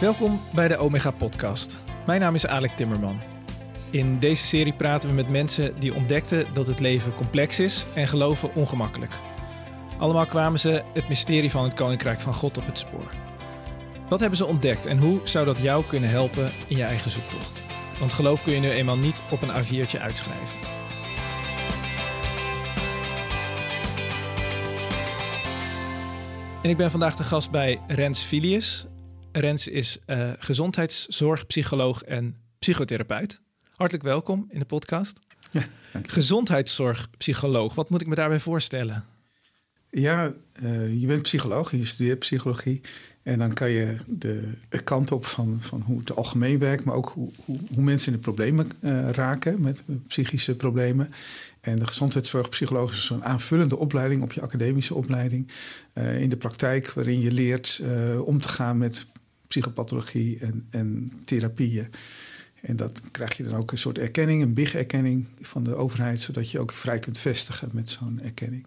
Welkom bij de Omega Podcast. Mijn naam is Alec Timmerman. In deze serie praten we met mensen die ontdekten dat het leven complex is en geloven ongemakkelijk. Allemaal kwamen ze het mysterie van het Koninkrijk van God op het spoor. Wat hebben ze ontdekt en hoe zou dat jou kunnen helpen in je eigen zoektocht? Want geloof kun je nu eenmaal niet op een A4'tje uitschrijven. En ik ben vandaag de gast bij Rens Filius. Rens is uh, gezondheidszorgpsycholoog en psychotherapeut. Hartelijk welkom in de podcast. Ja, Gezondheidszorgpsycholoog, wat moet ik me daarbij voorstellen? Ja, uh, je bent psycholoog, je studeert psychologie. En dan kan je de kant op van, van hoe het algemeen werkt, maar ook hoe, hoe, hoe mensen in de problemen uh, raken met psychische problemen. En de gezondheidszorgpsycholoog is zo'n aanvullende opleiding op je academische opleiding. Uh, in de praktijk, waarin je leert uh, om te gaan met psychopathologie en, en therapieën. En dat krijg je dan ook een soort erkenning, een big-erkenning van de overheid, zodat je ook vrij kunt vestigen met zo'n erkenning.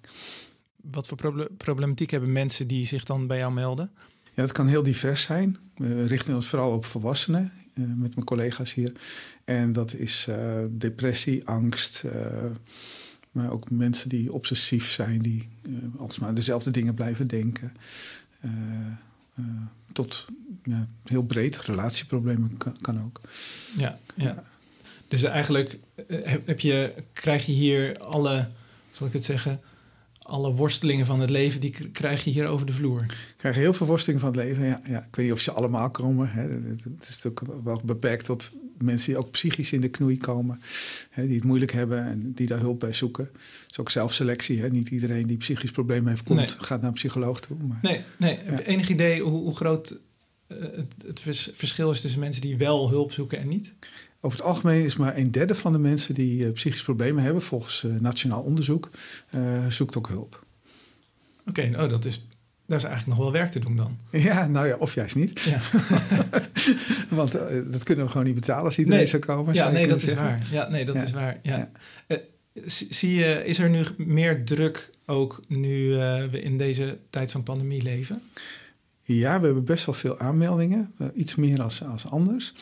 Wat voor problematiek hebben mensen die zich dan bij jou melden? Ja, dat kan heel divers zijn. We richten ons vooral op volwassenen uh, met mijn collega's hier. En dat is uh, depressie, angst. Uh, maar ook mensen die obsessief zijn, die alsmaar dezelfde dingen blijven denken. tot ja, heel breed, relatieproblemen kan, kan ook. Ja, ja. Dus eigenlijk heb je, krijg je hier alle, zal ik het zeggen, alle worstelingen van het leven, die krijg je hier over de vloer. Ik krijg heel veel worstelingen van het leven, ja. ja. Ik weet niet of ze allemaal komen. Hè. Het is natuurlijk wel beperkt tot mensen die ook psychisch in de knoei komen. Hè, die het moeilijk hebben en die daar hulp bij zoeken. Het is ook zelfselectie. Hè. Niet iedereen die psychisch problemen heeft, komt, gaat naar een psycholoog toe. Maar, nee, nee. Heb je enig idee hoe, hoe groot uh, het, verschil is tussen mensen die wel hulp zoeken en niet? Over het algemeen is maar een derde van de mensen die uh, psychische problemen hebben, volgens uh, nationaal onderzoek, zoekt ook hulp. Oké, okay, oh, dat is, daar is eigenlijk nog wel werk te doen dan. Ja, nou ja, of juist niet. Ja. Want dat kunnen we gewoon niet betalen als iedereen nee. zou komen. Ja, nee, dat is waar. Ja, nee, dat ja. is waar. Ja. ja. zie je, is er nu meer druk ook nu we in deze tijd van pandemie leven? Ja, we hebben best wel veel aanmeldingen. iets meer als, als anders.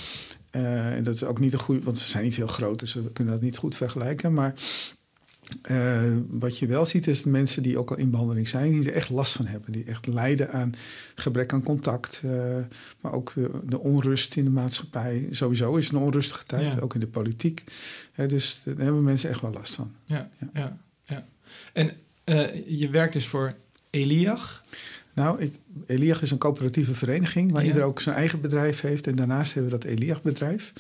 Uh, en dat is ook niet een goede, want ze zijn niet heel groot, dus we kunnen dat niet goed vergelijken. Maar uh, wat je wel ziet is mensen die ook al in behandeling zijn, die er echt last van hebben. Die echt lijden aan gebrek aan contact, uh, maar ook de onrust in de maatschappij. Sowieso is het een onrustige tijd, ja. ook in de politiek. dus daar hebben mensen echt wel last van. Ja, ja. ja, ja. En je werkt dus voor Eliach. Nou, ik, Eliach is een coöperatieve vereniging waar ja. ieder ook zijn eigen bedrijf heeft. En daarnaast hebben we dat Eliach-bedrijf.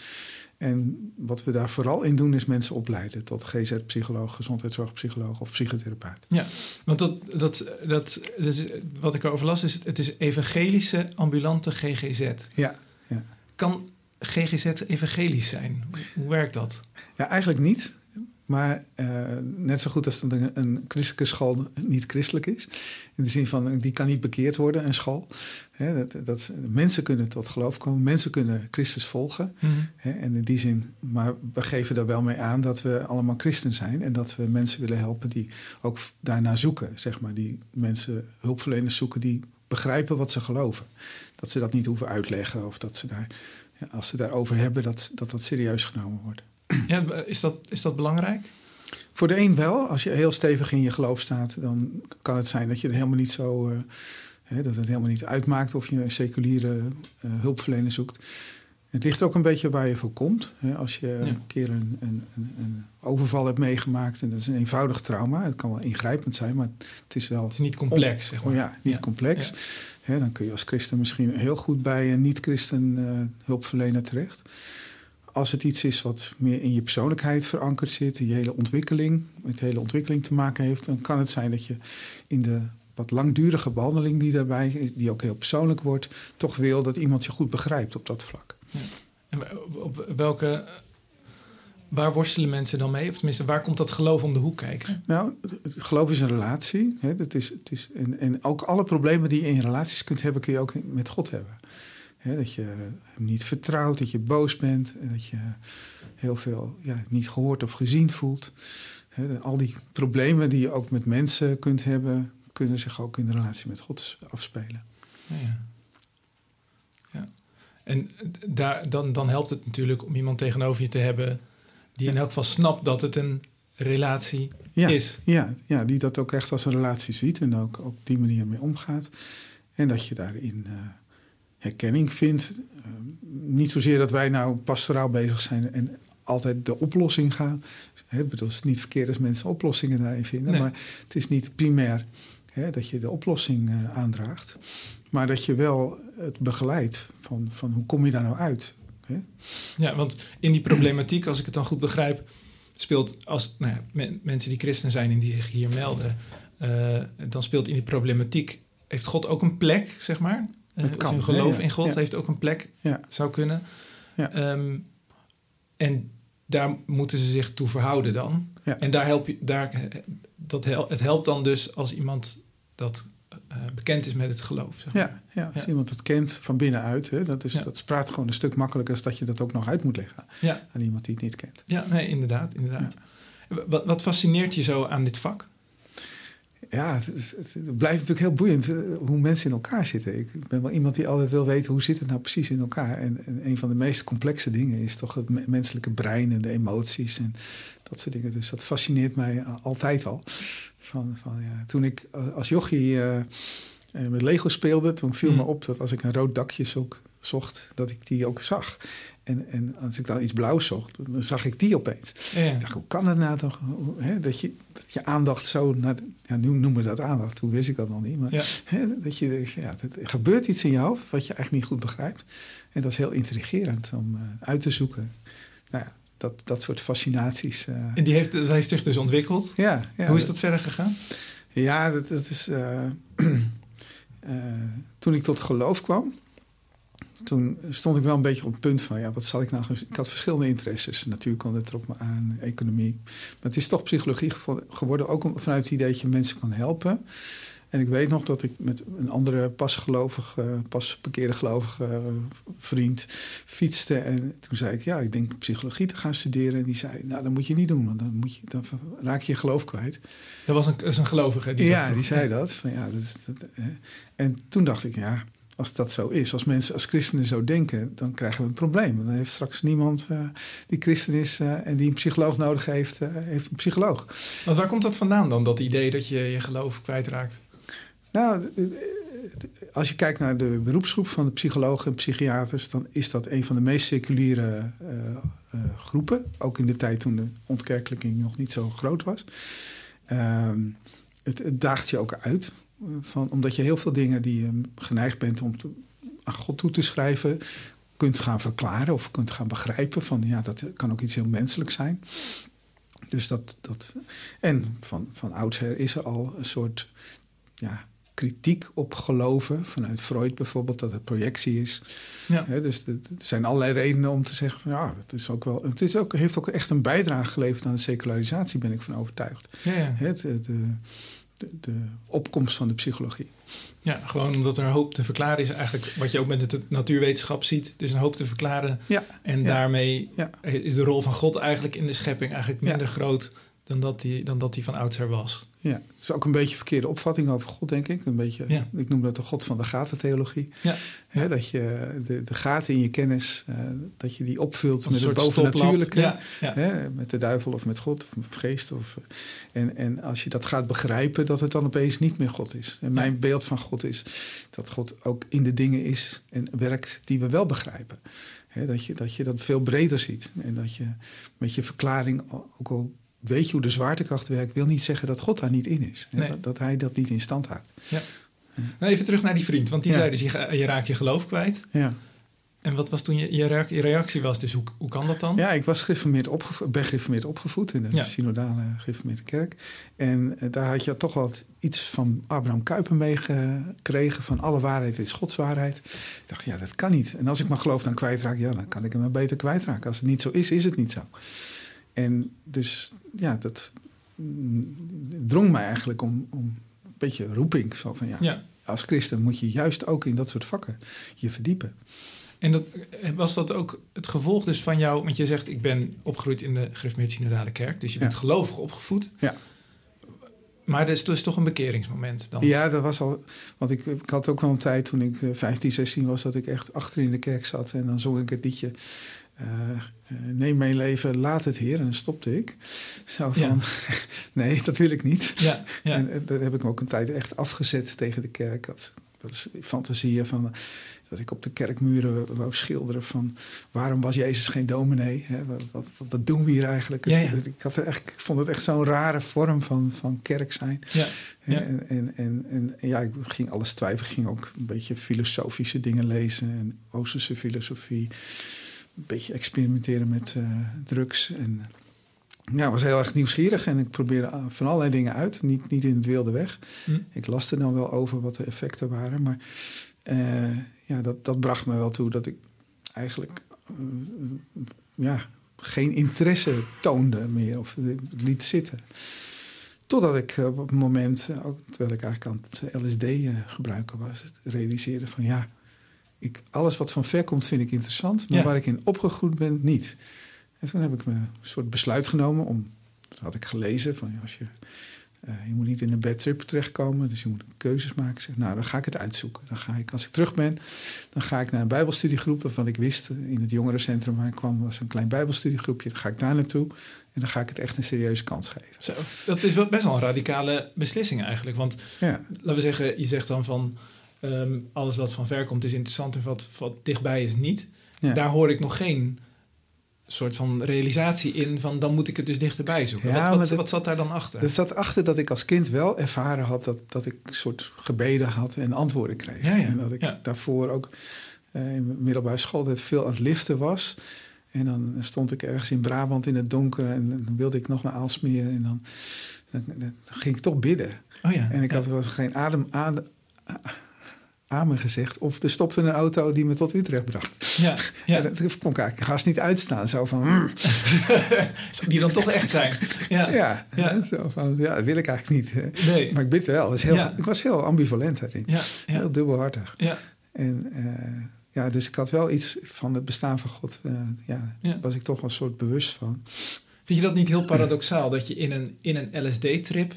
En wat we daar vooral in doen is mensen opleiden tot GZ-psycholoog, gezondheidszorgpsycholoog of psychotherapeut. Ja, want dat, dat, dat, dat wat ik erover las is, het is evangelische ambulante GGZ. Ja, ja. Kan GGZ evangelisch zijn? Hoe werkt dat? Ja, eigenlijk niet. Maar uh, net zo goed als dat een, een, christelijke school niet christelijk is. In de zin van, die kan niet bekeerd worden, een school. dat, dat, mensen kunnen tot geloof komen. Mensen kunnen Christus volgen. Mm -hmm. en in die zin, maar we geven daar wel mee aan dat we allemaal christen zijn. En dat we mensen willen helpen die ook daarna zoeken. Zeg maar, die mensen, hulpverleners zoeken die begrijpen wat ze geloven. Dat ze dat niet hoeven uitleggen. Of dat ze daar, ja, als ze daarover hebben, dat, dat dat serieus genomen wordt. Ja, is, dat, is dat belangrijk? Voor de een wel. Als je heel stevig in je geloof staat, dan kan het zijn dat je er helemaal niet zo. Uh, hè, dat het helemaal niet uitmaakt of je een seculiere uh, hulpverlener zoekt. Het ligt ook een beetje waar je voor komt. Hè. Als je ja. een keer een, een, een, overval hebt meegemaakt, en dat is een eenvoudig trauma. Het kan wel ingrijpend zijn, maar het is wel. Het is niet complex, zeg maar. Oh, ja, niet ja. complex. Hè, dan kun je als christen misschien heel goed bij een niet-christen uh, hulpverlener terecht. Als het iets is wat meer in je persoonlijkheid verankerd zit, je hele ontwikkeling, met hele ontwikkeling te maken heeft, dan kan het zijn dat je in de wat langdurige behandeling die daarbij, die ook heel persoonlijk wordt, toch wil dat iemand je goed begrijpt op dat vlak. Ja. En op welke, waar worstelen mensen dan mee? Of tenminste, waar komt dat geloof om de hoek kijken? Nou, het geloof is een relatie. Hè? Dat is, het is, en, en ook alle problemen die je in relaties kunt hebben, kun je ook met God hebben dat je hem niet vertrouwt, dat je boos bent, en dat je heel veel ja, niet gehoord of gezien voelt. al die problemen die je ook met mensen kunt hebben, kunnen zich ook in de relatie met God afspelen. Ja. ja. En daar, dan, dan helpt het natuurlijk om iemand tegenover je te hebben die in elk geval snapt dat het een relatie ja, is. Ja, ja, die dat ook echt als een relatie ziet en ook op die manier mee omgaat. En dat je daarin uh, herkenning vindt. Uh, niet zozeer dat wij nou pastoraal bezig zijn en altijd de oplossing gaan. Hè, bedoel, het is niet verkeerd als mensen oplossingen daarin vinden, Nee. maar het is niet primair hè, dat je de oplossing uh, aandraagt. Maar dat je wel het begeleidt van, van hoe kom je daar nou uit. Hè? Ja, want in die problematiek, als ik het dan goed begrijp, speelt als nou ja, men, mensen die christen zijn en die zich hier melden, uh, dan speelt in die problematiek, heeft God ook een plek, zeg maar? Het kan, hun geloof in God heeft ook een plek, zou kunnen. Ja. Um, en daar moeten ze zich toe verhouden dan. En daar help je, daar, dat hel, het helpt dan dus als iemand dat uh, bekend is met het geloof. Zeg maar. ja, ja, als iemand het kent van binnenuit, hè, dat, is, dat praat gewoon een stuk makkelijker als dat je dat ook nog uit moet leggen aan iemand die het niet kent. Ja, nee, inderdaad. inderdaad. Wat, wat fascineert je zo aan dit vak? Ja, het, blijft natuurlijk heel boeiend uh, hoe mensen in elkaar zitten. Ik ben wel iemand die altijd wil weten hoe zit het nou precies in elkaar. En, en een van de meest complexe dingen is toch het menselijke brein en de emoties en dat soort dingen. Dus dat fascineert mij altijd al. Van, van, ja, toen ik als jochie uh, met Lego speelde, toen viel Hmm. me op dat als ik een rood dakje zoek, zocht, dat ik die ook zag. En, en als ik dan iets blauws zocht, dan zag ik die opeens. Ja, ja. Ik dacht, hoe kan dat nou toch? Hè, dat, je, dat je aandacht zo naar... De, ja, nu noemen we dat aandacht, toen wist ik dat nog niet. Maar Ja. hè, dat je, ja, dat, er gebeurt iets in je hoofd wat je eigenlijk niet goed begrijpt. En dat is heel intrigerend om uh, uit te zoeken. Nou ja, dat, dat soort fascinaties. Uh, En die heeft, dat heeft zich dus ontwikkeld. ja, ja, Hoe is dat verder gegaan? Ja, dat, dat is... Uh, toen ik tot geloof kwam toen stond ik wel een beetje op het punt van, ja, wat zal ik nou... Ik had verschillende interesses. Natuurkunde trok me aan, economie. Maar het is toch psychologie geworden, ook vanuit het idee dat je mensen kan helpen. En ik weet nog dat ik met een andere pasgelovige, pas bekeerde gelovige vriend fietste. En toen zei ik, ja, ik denk psychologie te gaan studeren. En die zei, nou, dat moet je niet doen, want dan, moet je, dan raak je je geloof kwijt. Dat was een, is een gelovige die Ja, die zei dat. Van, ja, dat, dat hè. En toen dacht ik, ja als dat zo is, als mensen als christenen zo denken, dan krijgen we een probleem. Dan heeft straks niemand uh, die christen is uh, en die een psycholoog nodig heeft, uh, heeft een psycholoog. Want waar komt dat vandaan dan, dat idee dat je je geloof kwijtraakt? Nou, als je kijkt naar de beroepsgroep van de psychologen en psychiaters, dan is dat een van de meest seculiere groepen. Ook in de tijd toen de ontkerkelijking nog niet zo groot was. Ehm, het, het daagt je ook uit. Van, omdat je heel veel dingen die je geneigd bent om te, aan God toe te schrijven, kunt gaan verklaren of kunt gaan begrijpen. Van ja, dat kan ook iets heel menselijks zijn. Dus dat, dat en van, van oudsher is er al een soort ja, kritiek op geloven. Vanuit Freud bijvoorbeeld, dat het projectie is. Ja. He, dus er zijn allerlei redenen om te zeggen van ja, dat is ook wel. Het is ook, heeft ook echt een bijdrage geleverd aan de secularisatie, ben ik van overtuigd. Ja, ja. He, de, de, de, de, opkomst van de psychologie. Ja, gewoon omdat er een hoop te verklaren is. Eigenlijk wat je ook met de natuurwetenschap ziet. Dus een hoop te verklaren. Ja. En ja. daarmee ja. is de rol van God eigenlijk in de schepping eigenlijk minder groot dan dat die, dan dat die van oudsher was. Ja, het is ook een beetje een verkeerde opvatting over God, denk ik. Een beetje, ja. Ik noem dat de God van de gatentheologie. Ja. He, dat je de, de gaten in je kennis, uh, dat je die opvult met het bovennatuurlijke. Ja. Ja. He, met de duivel of met God of met geest. Of, en, en als je dat gaat begrijpen, dat het dan opeens niet meer God is. En mijn beeld van God is dat God ook in de dingen is en werkt die we wel begrijpen. He, dat, je, dat je dat veel breder ziet. En dat je met je verklaring ook al weet je hoe de zwaartekracht werkt, wil niet zeggen dat God daar niet in is. Nee. Dat, dat, hij dat niet in stand houdt. Ja. Nou, even terug naar die vriend, want die ja. zei dus je, je, raakt je geloof kwijt. Ja. En wat was toen je, je, reactie, je reactie was? Dus hoe, hoe kan dat dan? Ja, ik was gereformeerd opgevoed, ben gereformeerd opgevoed in de ja. synodale gereformeerde kerk. En uh, daar had je toch wat iets van Abraham Kuyper meegekregen van alle waarheid is Gods waarheid. Ik dacht, ja, dat kan niet. En als ik mijn geloof dan kwijtraak, ja, dan kan ik hem beter kwijtraken. Als het niet zo is, is het niet zo. En dus ja, dat drong mij eigenlijk om, om een beetje roeping. Zo van ja, ja, als christen moet je juist ook in dat soort vakken je verdiepen. En dat, was dat ook het gevolg dus van jou? Want je zegt, ik ben opgegroeid in de synodale kerk. Dus je bent Ja. gelovig opgevoed. Ja. Maar dat is dus toch een bekeringsmoment dan? Ja, dat was al. Want ik, ik had ook wel een tijd toen ik 15, 16 was, dat ik echt achter in de kerk zat. En dan zong ik het liedje. Neem mijn leven, laat het Heer. En dan stopte ik. Zo van, nee, dat wil ik niet. Ja, ja. En dat heb ik me ook een tijd echt afgezet tegen de kerk. Dat, dat is fantasieën van dat ik op de kerkmuren wou schilderen van waarom was Jezus geen dominee? Hè? Wat, wat, doen we hier eigenlijk? Ja, ja. ik, had er echt, ik vond het echt zo'n rare vorm van, van kerk zijn. Ja, En, en, en, en, ja, ik ging alles twijfelen. Ik ging ook een beetje filosofische dingen lezen en Oosterse filosofie. Een beetje experimenteren met uh, drugs. En ja, was heel erg nieuwsgierig en ik probeerde van allerlei dingen uit. Niet, niet in het wilde weg. Hm. Ik las er dan wel over wat de effecten waren. Maar uh, ja, dat, dat bracht me wel toe dat ik eigenlijk uh, ja, geen interesse toonde meer of het liet zitten. Totdat ik op het moment, ook terwijl ik eigenlijk aan het LSD gebruiken was, realiseerde van ja, ik, alles wat van ver komt vind ik interessant, maar Ja. waar ik in opgegroeid ben niet. En toen heb ik me een soort besluit genomen om, dat had ik gelezen, van als je, eh, je moet niet in een bad trip terechtkomen, dus je moet keuzes maken. Ik zeg, nou, dan ga ik het uitzoeken. Dan ga ik, als ik terug ben, dan ga ik naar een bijbelstudiegroep, waarvan ik wist, eh, in het jongerencentrum waar ik kwam, was een klein bijbelstudiegroepje. Dan ga ik daar naartoe en dan ga ik het echt een serieuze kans geven. Zo, dat is wel best wel een radicale beslissing eigenlijk. Want Ja, laten we zeggen, je zegt dan van ehm, alles wat van ver komt is interessant en wat, wat dichtbij is niet. ja. Daar hoor ik nog geen soort van realisatie in van dan moet ik het dus dichterbij zoeken. Ja, wat, wat, dat- wat zat daar dan achter? Er zat achter dat ik als kind wel ervaren had dat, dat ik een soort gebeden had en antwoorden kreeg. Ja, En dat ik daarvoor ook eh, in middelbare schooltijd veel aan het liften was. En dan stond ik ergens in Brabant in het donker en dan wilde ik nog naar Aalsmeer. En dan, dan, dan ging ik toch bidden. oh ja. En ik had wel geen adem aan, gezegd. Of er stopte een auto die me tot Utrecht bracht. Ja, ja. En dat kon ik eigenlijk haast niet uitstaan. Zo van, mm, Zou die dan toch echt zijn? Ja. ja, Ja. Zo van, ja, dat wil ik eigenlijk niet. Nee. Maar ik bid wel. Dus heel, Ja. Ik was heel ambivalent daarin. Ja, Heel dubbelhartig. ja. En eh, ja, dus ik had wel iets van het bestaan van God. ja, Ja. was ik toch wel een soort bewust van. Vind je dat niet heel paradoxaal dat je in een, in een LSD-trip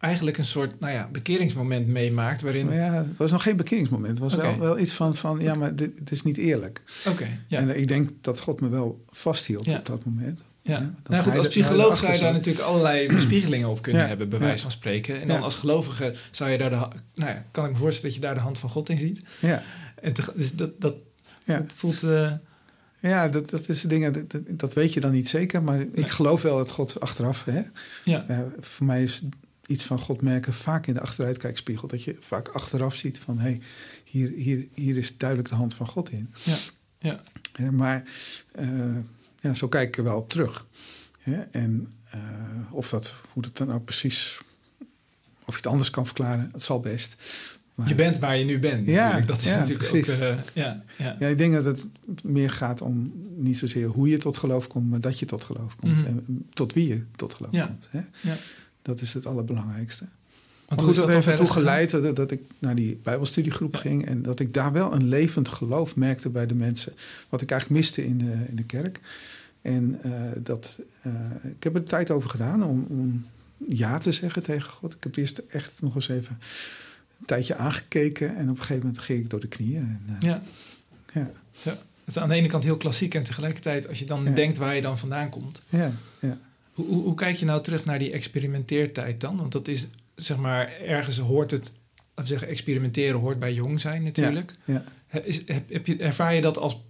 eigenlijk een soort nou ja, bekeringsmoment meemaakt waarin... Maar ja, het was nog geen bekeringsmoment. Het was wel, wel iets van, van ja, maar dit, is niet eerlijk. Oké, ja. En eh, ik denk dat God me wel vasthield Ja. op dat moment. Ja. Nou goed, als psycholoog zou je daar natuurlijk allerlei bespiegelingen op kunnen hebben, bij wijze van spreken. En dan als gelovige zou je daar de, nou ja, kan ik me voorstellen dat je daar de hand van God in ziet. Ja, En te- dus dat, dat het voelt. eh, ja dat, dat is dingen, dat, dat, weet je dan niet zeker. Maar ik geloof wel dat God achteraf, hè, ja, Ja, voor mij is iets van God merken vaak in de achteruitkijkspiegel. Dat je vaak achteraf ziet van hé, hey, hier, hier, hier is duidelijk de hand van God in. Ja, ja. Maar eh, ja, zo kijk ik er wel op terug. En eh, of dat, hoe dat dan ook precies, of je het anders kan verklaren, het zal best. Maar, je bent waar je nu bent. Ja, natuurlijk. Dat is ja, natuurlijk precies. ook. eh, ja, ja. Ja, ik denk dat het meer gaat om niet zozeer hoe je tot geloof komt, maar dat je tot geloof komt. Mhm. En tot wie je tot geloof komt. Hè? Ja. Dat is het allerbelangrijkste. Want Maar goed, dat dat heeft ertoe geleid dat, dat ik naar die bijbelstudiegroep Ja. ging... en dat ik daar wel een levend geloof merkte bij de mensen... wat ik eigenlijk miste in de, in de kerk. En eh, dat, eh, ik heb er tijd over gedaan om, om ja te zeggen tegen God. Ik heb eerst echt nog eens even een tijdje aangekeken... en op een gegeven moment ging ik door de knieën. En, eh, Ja. ja, Zo. Het is aan de ene kant heel klassiek en tegelijkertijd, als je dan Ja. denkt waar je dan vandaan komt. ja, ja. Hoe, hoe, hoe kijk je nou terug naar die experimenteertijd dan? Want dat is, zeg maar, ergens hoort het, we zeggen, experimenteren hoort bij jong zijn natuurlijk. ja. He- Is, heb, heb je, ervaar je dat als,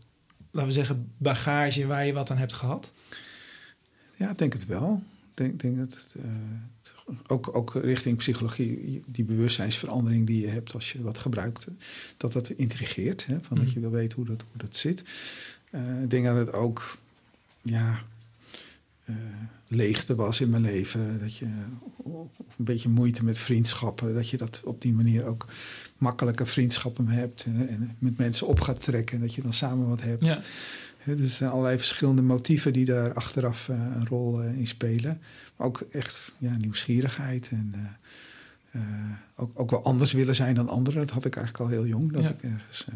laten we zeggen, bagage waar je wat aan hebt gehad? Ja, ik denk het wel. Ik denk, denk dat het, eh, het- ook, ook richting psychologie, die bewustzijnsverandering die je hebt als je wat gebruikt, dat dat intrigeert. Hè? Van. Dat je wil weten hoe dat, hoe dat zit. Eh, ik denk dat het ook ja, leegte was in mijn leven. Dat je een beetje moeite met vriendschappen. Dat je dat op die manier ook makkelijke vriendschappen hebt. En, en met mensen op gaat trekken. Dat je dan samen wat hebt. Ja, dus er zijn allerlei verschillende motieven die daar achteraf eh, een rol eh, in spelen. Maar ook echt ja, nieuwsgierigheid en eh, eh, ook, ook wel anders willen zijn dan anderen. Dat had ik eigenlijk al heel jong. Dat Ja. ik ergens eh,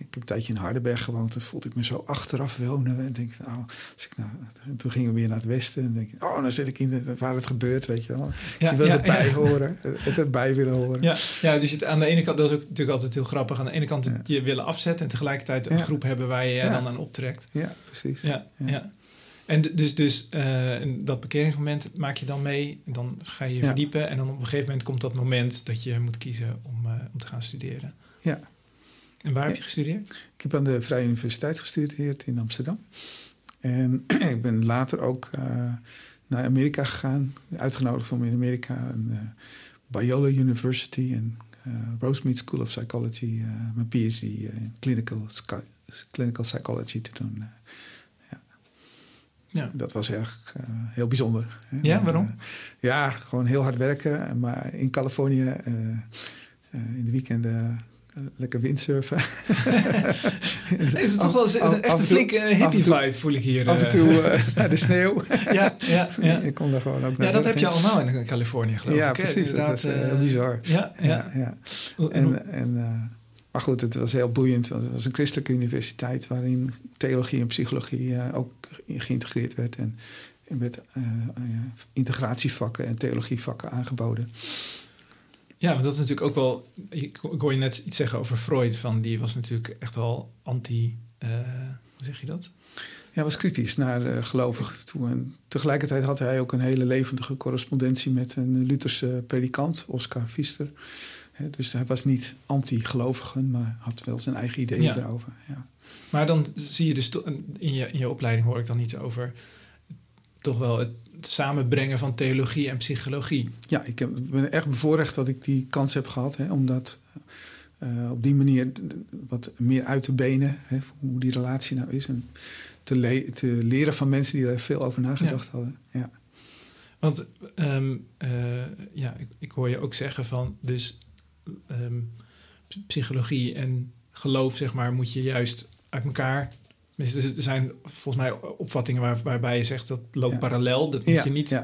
Ik heb een tijdje in Hardenberg gewoond. Toen voelde ik me zo achteraf wonen. En denk, nou, als ik nou, toen gingen we weer naar het westen. En denk ik, oh, dan zit ik in de, waar het gebeurt, weet je wel. je wil erbij horen, het erbij willen horen. Ja, ja dus het, aan de ene kant, dat is ook natuurlijk altijd heel grappig. Aan de ene kant je willen afzetten en tegelijkertijd een groep hebben waar je dan aan optrekt. Ja, precies. Ja, ja. En dus, dus uh, dat bekeringsmoment maak je dan mee. En dan ga je je verdiepen. En dan op een gegeven moment komt dat moment dat je moet kiezen om, uh, om te gaan studeren. Ja. En waar heb je gestudeerd? Ik heb aan de Vrije Universiteit gestudeerd in Amsterdam. En ik ben later ook uh, naar Amerika gegaan. Uitgenodigd om in Amerika een Biola University en Rosemead School of Psychology mijn PhD in clinical, clinical psychology te doen. Ja. Dat was echt uh, heel bijzonder. Hè. Ja, waarom? Uh, ja, gewoon heel hard werken. Maar in Californië uh, in de weekenden lekker windsurfen. is het toch wel een, een echt een flinke hippie vibe, voel ik hier. Af en toe naar de sneeuw. ja, ja, ja. Ik kom daar gewoon ook naar. Ja, dat heb je allemaal in Californië, geloof ja, ik. Ja, precies. Dat is bizar. Ja, ja. ja, En, en maar goed, het was heel boeiend. Want het was een christelijke universiteit waarin theologie en psychologie ook geïntegreerd werd. En er werd integratievakken en theologievakken aangeboden. Ja, want dat is natuurlijk ook wel. Ik, hoor je net iets zeggen over Freud. Van die was natuurlijk echt wel anti. Uh, hoe zeg je dat? Ja, was kritisch naar uh, gelovigen toe. En tegelijkertijd had hij ook een hele levendige correspondentie met een Lutherse predikant, Oscar Pfister dus hij was niet anti-gelovigen, maar had wel zijn eigen ideeën ja. erover. Ja. Maar dan zie je dus in je, in je opleiding hoor ik dan iets over toch wel het samenbrengen van theologie en psychologie. Ja, ik heb, ben echt bevoorrecht dat ik die kans heb gehad, hè, om dat uh, op die manier wat meer uit te benen, hè, hoe die relatie nou is. En te, le te leren van mensen die er veel over nagedacht ja. hadden. Ja. Want um, uh, ja, ik, ik, hoor je ook zeggen van, dus um, psychologie en geloof, zeg maar, moet je juist uit elkaar. Er zijn volgens mij opvattingen waar, waarbij je zegt dat loopt parallel. Dat moet je niet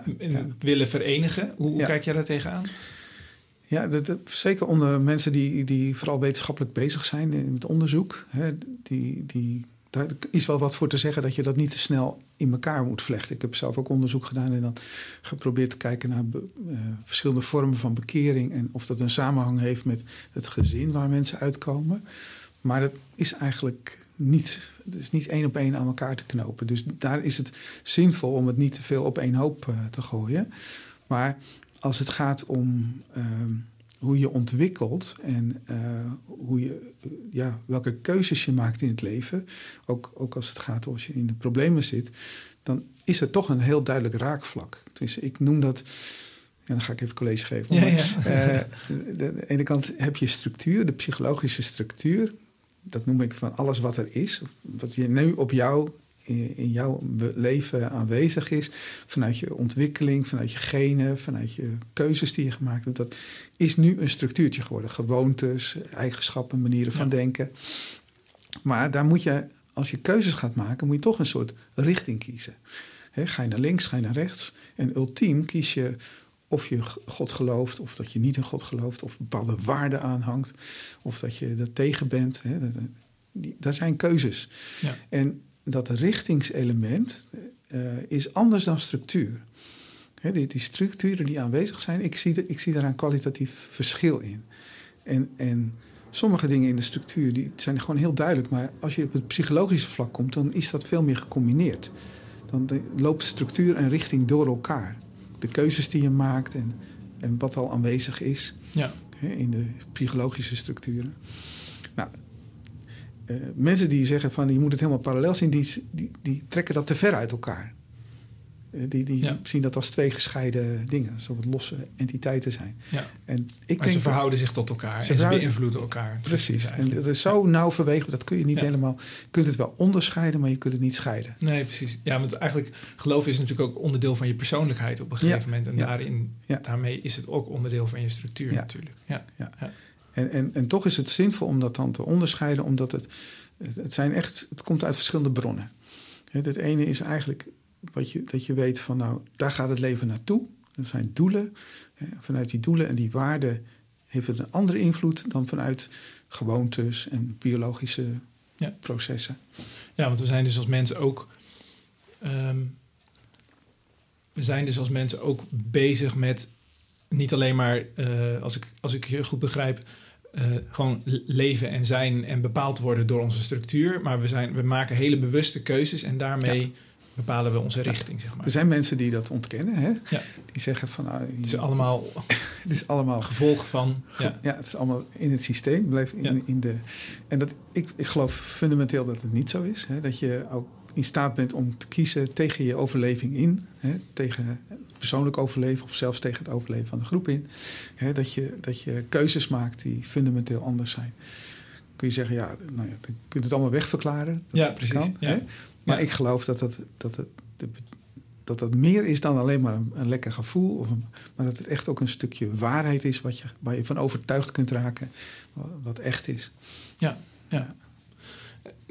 willen verenigen. Hoe, hoe kijk jij daar tegenaan? Ja, dat, zeker onder mensen die, die vooral wetenschappelijk bezig zijn met onderzoek. Hè, die, die daar is wel wat voor te zeggen dat je dat niet te snel in elkaar moet vlechten. Ik heb zelf ook onderzoek gedaan en dan geprobeerd te kijken naar uh, verschillende vormen van bekering en of dat een samenhang heeft met het gezin waar mensen uitkomen. Maar dat is eigenlijk niet, het is niet één op één aan elkaar te knopen. Dus daar is het zinvol om het niet te veel op één hoop uh, te gooien. Maar als het gaat om. Uh, hoe je ontwikkelt en uh, hoe je, ja, welke keuzes je maakt in het leven, ook, ook als het gaat als je in de problemen zit, dan is er toch een heel duidelijk raakvlak. Dus ik noem dat, ja, dan ga ik even college geven. Ja, ja. De, de, ene kant heb je structuur, de psychologische structuur. Dat noem ik van alles wat er is. Wat je nu op jou in, jouw leven aanwezig is, vanuit je ontwikkeling, vanuit je genen, vanuit je keuzes die je gemaakt hebt, dat is nu een structuurtje geworden. Gewoontes, eigenschappen, manieren van denken. Maar daar moet je, als je keuzes gaat maken, moet je toch een soort richting kiezen. ga je naar links, ga je naar rechts. En ultiem kies je of je God gelooft, of dat je niet in God gelooft, of bepaalde waarden aanhangt, of dat je er tegen bent. Dat, die, dat zijn keuzes. Ja. En dat richtingselement uh, is anders dan structuur. die, die, structuren die aanwezig zijn, ik zie, de, ik zie daar een kwalitatief verschil in. En, en sommige dingen in de structuur die zijn gewoon heel duidelijk, maar als je op het psychologische vlak komt, dan is dat veel meer gecombineerd. Dan loopt structuur en richting door elkaar. De keuzes die je maakt en, en wat al aanwezig is ja. in de psychologische structuren. Nou, uh, mensen die zeggen van je moet het helemaal parallel zien, die, die, die trekken dat te ver uit elkaar. Uh, die die zien dat als twee gescheiden dingen, alsof het losse entiteiten zijn. Ja. En ik maar denk ze verhouden zich tot elkaar ze en ze beïnvloeden elkaar. Precies. En dat is zo nauw verweven, dat kun je niet helemaal... Je kunt het wel onderscheiden, maar je kunt het niet scheiden. Nee, precies. Ja, want eigenlijk geloof is natuurlijk ook onderdeel van je persoonlijkheid op een gegeven moment. En daarin, daarmee is het ook onderdeel van je structuur natuurlijk. ja. ja. En, en, en toch is het zinvol om dat dan te onderscheiden, omdat het, het, zijn echt, het komt uit verschillende bronnen. Het ene is eigenlijk wat je, dat je weet van, nou, daar gaat het leven naartoe. Dat zijn doelen. Vanuit die doelen en die waarden heeft het een andere invloed dan vanuit gewoontes en biologische Ja. processen. Ja, want we zijn dus als mensen ook. ehm, we zijn dus als mensen ook bezig met niet alleen maar, eh, als, ik, als ik je goed begrijp, eh, gewoon le- leven en zijn en bepaald worden door onze structuur. Maar we, zijn, we maken hele bewuste keuzes en daarmee bepalen we onze richting, zeg maar. Er zijn mensen die dat ontkennen. Hè? Ja. Die zeggen van nou, Het is allemaal het is allemaal gevolg van. Ja, Ja, het is allemaal in het systeem. Blijft in, Ja. in de, en dat, ik, ik geloof fundamenteel dat het niet zo is. Hè? Dat je ook in staat bent om te kiezen tegen je overleving in. Hè? Tegen persoonlijk overleven of zelfs tegen het overleven van de groep in. Hè? Dat, je, dat je keuzes maakt die fundamenteel anders zijn. Kun je zeggen, ja, nou ja, je het allemaal wegverklaren. Dat Ja, precies. kan, Ja. Maar Ja. ik geloof dat dat, dat, het, dat dat meer is dan alleen maar een, een lekker gevoel. Of een, maar dat het echt ook een stukje waarheid is wat je, waar je van overtuigd kunt raken. Wat, echt is.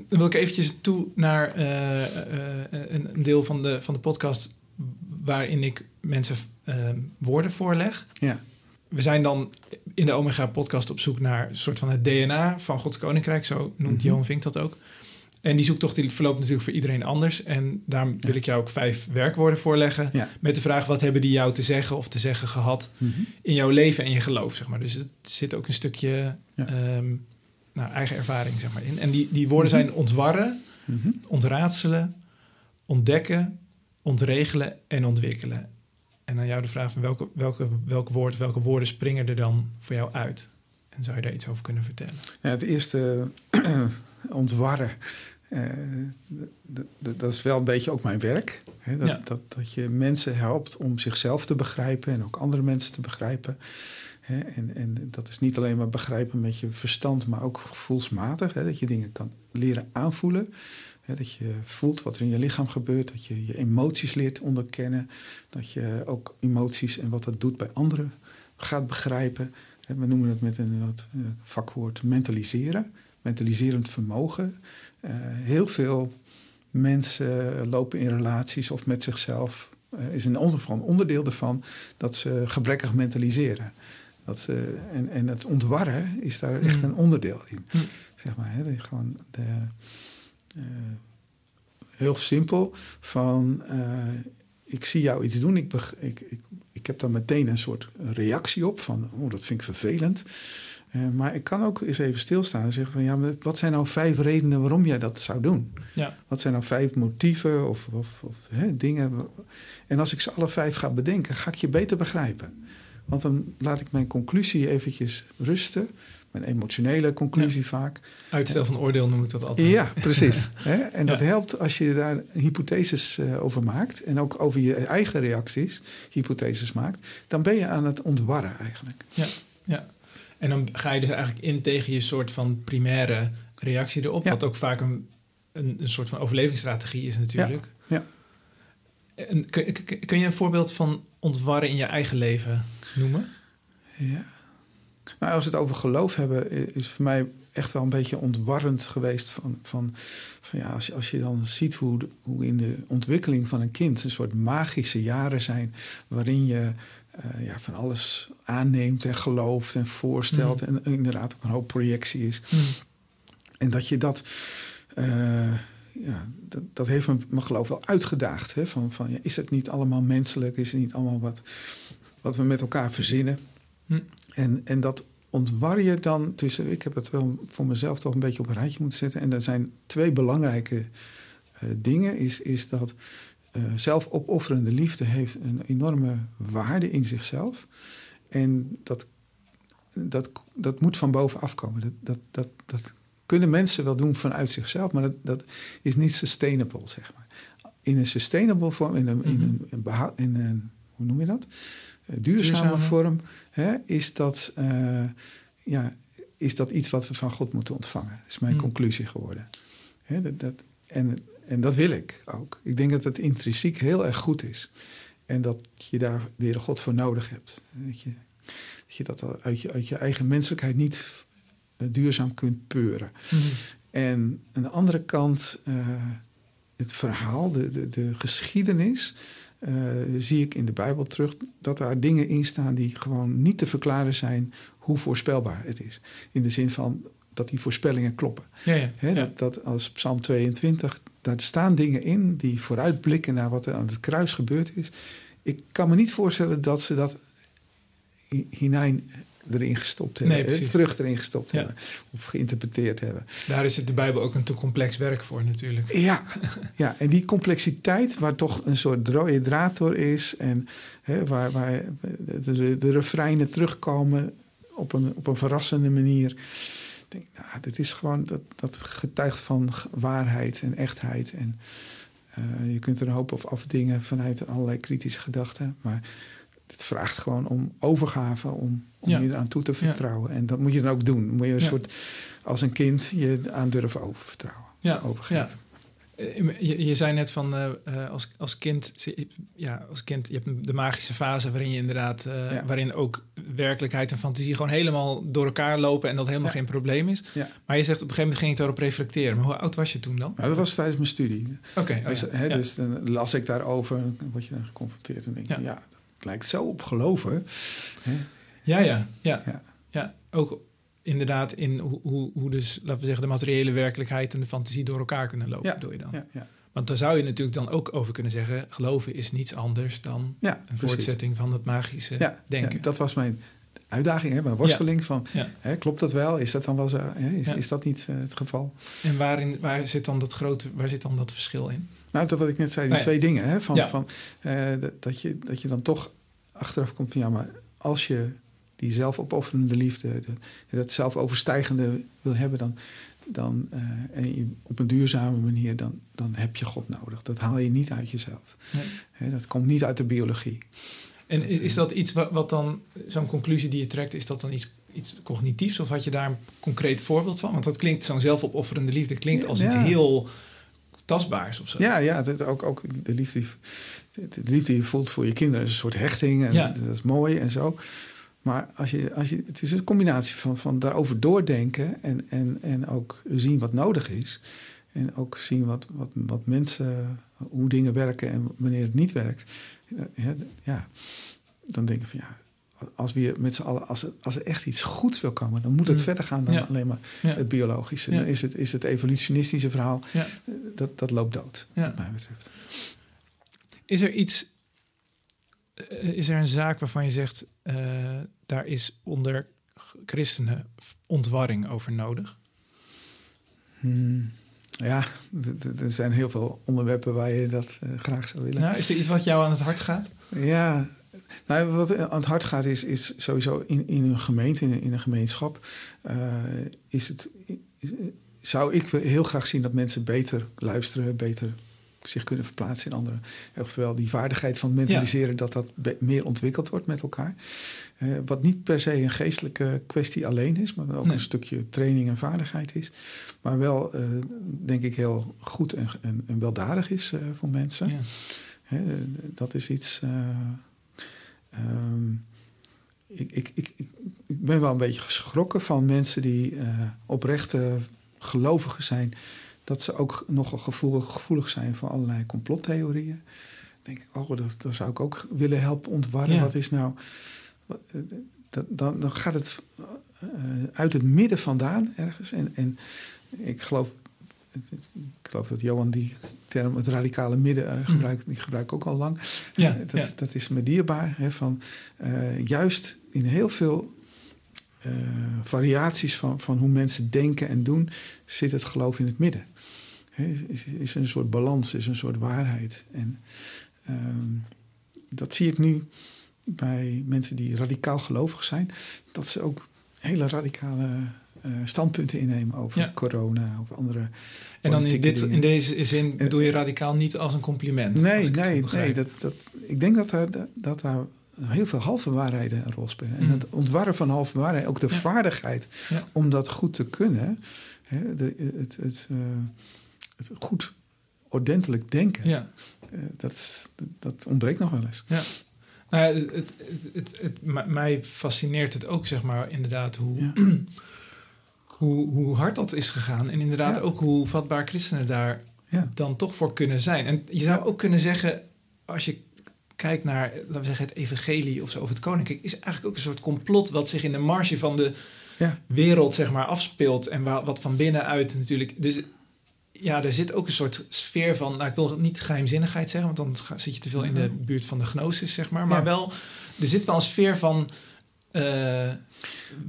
Dan wil ik eventjes toe naar eh, eh, een, deel van de, van de podcast waarin ik mensen eh, woorden voorleg. Ja, We zijn dan in de Omega podcast op zoek naar een soort van het DNA van Gods Koninkrijk, zo noemt Mhm. Johan Vink dat ook. En die zoektocht die verloopt natuurlijk voor iedereen anders. En daarom wil ik jou ook vijf werkwoorden voorleggen. ja. Met de vraag, wat hebben die jou te zeggen of te zeggen gehad in jouw leven en je geloof, zeg maar. Dus het zit ook een stukje Ja. ehm, nou, eigen ervaring, zeg maar, in. En die, die woorden Mhm. zijn ontwarren, Mhm. ontraadselen, ontdekken, ontregelen en ontwikkelen. En aan jou de vraag van welke, welke, welk woord, welke woorden springen er dan voor jou uit? En zou je daar iets over kunnen vertellen? Ja, het eerste ontwarren. Eh, dat is wel een beetje ook mijn werk. Hè? Dat, Ja. dat, dat je mensen helpt om zichzelf te begrijpen en ook andere mensen te begrijpen. Hè? En, en dat is niet alleen maar begrijpen met je verstand, maar ook gevoelsmatig. Hè? Dat je dingen kan leren aanvoelen. Hè? Dat je voelt wat er in je lichaam gebeurt. Dat je je emoties leert onderkennen. Dat je ook emoties en wat dat doet bij anderen gaat begrijpen. We noemen het met een wat, eh, vakwoord mentaliseren. Mentaliserend vermogen. Eh, heel veel mensen lopen in relaties of met zichzelf. eh, is een onderdeel ervan dat ze gebrekkig mentaliseren. Dat ze, en, en het ontwarren is daar echt Mm. een onderdeel in. Mm. Zeg maar, hè, gewoon de, eh, heel simpel van ik zie jou iets doen, ik, ik, ik, ik heb daar meteen een soort reactie op van oh, dat vind ik vervelend. Eh, maar ik kan ook eens even stilstaan en zeggen van ja, maar wat zijn nou vijf redenen waarom jij dat zou doen? Ja, Wat zijn nou vijf motieven of, of, of hè, dingen? En als ik ze alle vijf ga bedenken, ga ik je beter begrijpen. Want dan laat ik mijn conclusie eventjes rusten. Mijn emotionele conclusie vaak. uitstel van oordeel noem ik dat altijd. Ja, precies. En dat Ja. helpt als je daar hypotheses eh, over maakt. En ook over je eigen reacties hypotheses maakt. Dan ben je aan het ontwarren eigenlijk. Ja. En dan ga je dus eigenlijk in tegen je soort van primaire reactie erop. Ja. Wat ook vaak een, een, een soort van overlevingsstrategie is natuurlijk. Ja, En kun, kun- je een voorbeeld van ontwarren in je eigen leven noemen? Ja. Nou, als we het over geloof hebben, is voor mij echt wel een beetje ontwarrend geweest. Van, van, van ja, als, je, als je dan ziet hoe, de- hoe in de ontwikkeling van een kind een soort magische jaren zijn. waarin je eh, ja, van alles aanneemt en gelooft en voorstelt. En inderdaad ook een hoop projectie is. En dat je dat. eh, ja, dat, dat heeft me, mijn geloof wel uitgedaagd. Hè? Van, van, ja, is het niet allemaal menselijk? Is het niet allemaal wat, wat we met elkaar verzinnen? Hm. En, en dat ontwar je dan tussen. Ik heb het wel voor mezelf toch een beetje op een rijtje moeten zetten. En er zijn twee belangrijke eh, dingen. Is, is dat eh, zelfopofferende liefde heeft een enorme waarde in zichzelf. En dat, dat, dat moet van bovenaf komen. Dat, dat, dat, dat kunnen mensen wel doen vanuit zichzelf, maar dat, dat is niet sustainable, zeg maar. In een sustainable vorm, in een, in een, een, beha- in een hoe noem je dat? Eh, duurzame, Duurzame. vorm, hè, is, dat, eh, ja, is dat iets wat we van God moeten ontvangen. Dat is mijn Hmm. conclusie geworden. Hè, dat, dat, en, en dat wil ik ook. Ik denk dat het intrinsiek heel erg goed is. En dat je daar de Heere God voor nodig hebt. Dat je dat, je dat uit, je uit je eigen menselijkheid niet eh, duurzaam kunt peuren. En aan de andere kant, eh, het verhaal, de, de, de geschiedenis, eh, zie ik in de Bijbel terug dat daar dingen in staan die gewoon niet te verklaren zijn hoe voorspelbaar het is. In de zin van dat die voorspellingen kloppen. Ja, ja, Hè, Dat, dat als Psalm 22, daar staan dingen in die vooruitblikken naar wat er aan het kruis gebeurd is. Ik kan me niet voorstellen dat ze dat hi- hinein erin gestopt hebben, Nee, terug erin gestopt Ja. hebben of geïnterpreteerd hebben. Daar is het de Bijbel ook een te complex werk voor natuurlijk. Ja, ja, en die complexiteit waar toch een soort rode draad door is en hè, waar, waar de, de refreinen terugkomen op een, op een verrassende manier. Denk, nou, dit is gewoon, dat, dat getuigt van waarheid en echtheid. En eh, je kunt er een hoop op afdingen vanuit allerlei kritische gedachten, maar het vraagt gewoon om overgave, om, om Ja. je eraan toe te vertrouwen. En dat moet je dan ook doen. Moet je een Ja. soort, als een kind, je aan durven oververtrouwen. Ja, overgeven. Eh, Je, je zei net van eh, eh, als, als kind, ja, als kind, je hebt de magische fase waarin je inderdaad, Ja. waarin ook werkelijkheid en fantasie gewoon helemaal door elkaar lopen en dat helemaal Ja. geen probleem is. Ja. Maar je zegt op een gegeven moment ging ik daarop reflecteren. Maar hoe oud was je toen dan? Nou, dat was tijdens mijn studie. Oké, oh dus, dus dan las ik daarover, dan word je dan geconfronteerd en denk je, Ja. ja, dat lijkt zo op geloven. Hè? Ja, ja, ja, Ja. ja. Ook inderdaad in hoe, hoe, hoe dus, laten we zeggen, de materiële werkelijkheid en de fantasie door elkaar kunnen lopen, bedoel je dan? Ja, ja. Want daar zou je natuurlijk dan ook over kunnen zeggen, geloven is niets anders dan ja een precies. voortzetting van het magische Ja, denken. ja, dat was mijn uitdaging, hè, mijn worsteling van, Ja. hè, klopt dat wel? Is dat dan wel zo? Hè? Is, is dat niet eh, het geval? En waarin, waar zit dan dat grote, waar zit dan dat verschil in? Nou, dat wat ik net zei, die Nou twee dingen. Hè, van, Ja. van, eh, dat, dat, je, dat je dan toch achteraf komt van ja, maar als je die zelfopofferende liefde, dat, dat zelfoverstijgende wil hebben, dan, dan eh, en je op een duurzame manier, dan, dan heb je God nodig. Dat haal je niet uit jezelf. Nee. Hè, dat komt niet uit de biologie. En is dat iets wat, wat dan, zo'n conclusie die je trekt, is dat dan iets, iets cognitiefs? Of had je daar een concreet voorbeeld van? Want dat klinkt, zo'n zelfopofferende liefde klinkt als Ja. iets heel tastbaars of zo. Ja, ja dat, ook, ook de, liefde, de, de liefde die je voelt voor je kinderen is een soort hechting. En Ja. dat is mooi en zo. Maar als je, als je, het is een combinatie van, van daarover doordenken en, en, en ook zien wat nodig is. En ook zien wat, wat, wat mensen, hoe dingen werken en wanneer het niet werkt. Ja, dan denk ik van ja, als we met z'n allen, als er, als er echt iets goeds wil komen, dan moet het Mm. verder gaan dan Ja. alleen maar Ja. het biologische. Ja. Dan is het, is het evolutionistische verhaal, dat, dat loopt dood, wat mij betreft. Is er iets, is er een zaak waarvan je zegt, eh, daar is onder christenen ontwarring over nodig? Hmm. Ja, er zijn heel veel onderwerpen waar je dat eh, graag zou willen. Nou, is er iets wat jou aan het hart gaat? Ja, nou, wat aan het hart gaat is, is sowieso in, in een gemeente, in een, in een gemeenschap, eh, is het, is- zou ik heel graag zien dat mensen beter luisteren, beter zich kunnen verplaatsen in anderen. Oftewel die vaardigheid van mentaliseren, dat dat meer ontwikkeld wordt met elkaar. Eh, wat niet per se een geestelijke kwestie alleen is, maar ook Nee. een stukje training en vaardigheid is. Maar wel, eh, denk ik, heel goed en, en, en weldadig is eh, voor mensen. Ja. Hè, dat is iets. eh, ehm, ik, ik, ik, ik ben wel een beetje geschrokken van mensen die oprechte gelovigen zijn. Dat ze ook nogal gevoelig, gevoelig zijn voor allerlei complottheorieën. Ik denk, oh, dat, dat zou ik ook willen helpen ontwarren. Ja. Wat is nou. eh, dat, dan, dan gaat het eh, uit het midden vandaan ergens. En, en ik geloof ik geloof dat Johan die term het radicale midden eh, gebruikt. Die gebruik ik ook al lang. Ja, dat, ja. dat is me dierbaar. Hè, van, juist in heel veel variaties van, van hoe mensen denken en doen... zit het geloof in het midden. Is, is een soort balans, is een soort waarheid. En ehm, dat zie ik nu bij mensen die radicaal gelovig zijn... dat ze ook hele radicale eh, standpunten innemen over Ja. corona... of andere En dan in, dit, dingen. in deze zin bedoel je radicaal niet als een compliment? Nee, nee, nee. Dat, dat, ik denk dat daar, dat daar heel veel halve waarheden een rol spelen. En Mm. het ontwarren van halve waarheid, ook de Ja. vaardigheid Ja. om dat goed te kunnen, hè, de, het, het, eh, het goed ordentelijk denken, Ja. eh, dat, dat ontbreekt nog wel eens. Ja. Nou ja, het, het, het, mij fascineert het ook, zeg maar, inderdaad, hoe, Ja. hoe, hoe hard dat is gegaan. En inderdaad Ja. ook hoe vatbaar christenen daar Ja. dan toch voor kunnen zijn. En je zou ook kunnen zeggen, als je kijkt naar, laten we zeggen, het evangelie of zo, of het koninkrijk, is eigenlijk ook een soort complot wat zich in de marge van de Ja. wereld, zeg maar, afspeelt. En wa- wat van binnenuit natuurlijk. Dus ja, er zit ook een soort sfeer van, nou, ik wil niet geheimzinnigheid zeggen, want dan zit je te veel in de Mhm. buurt van de gnosis, zeg maar. Maar Ja. wel, er zit wel een sfeer van, eh,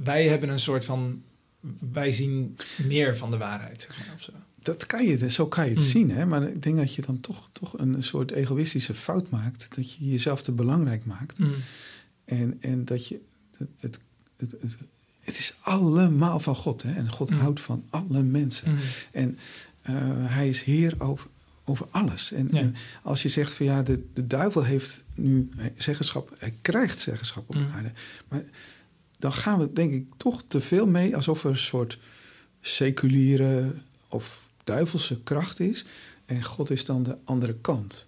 wij hebben een soort van, wij zien meer van de waarheid, zeg maar, of zo. Dat kan je, zo kan je het Mm. zien. Hè? Maar ik denk dat je dan toch, toch een soort egoïstische fout maakt. Dat je jezelf te belangrijk maakt. Mm. En, en dat je. Het, het, het, het, het is allemaal van God. Hè? En God Mm. houdt van alle mensen. Mm. En hij is heer over, over alles. En, Ja. en als je zegt van ja, de, de duivel heeft nu zeggenschap, hij krijgt zeggenschap op Mm. aarde. Maar dan gaan we denk ik toch te veel mee alsof er een soort seculiere of duivelse kracht is. En God is dan de andere kant.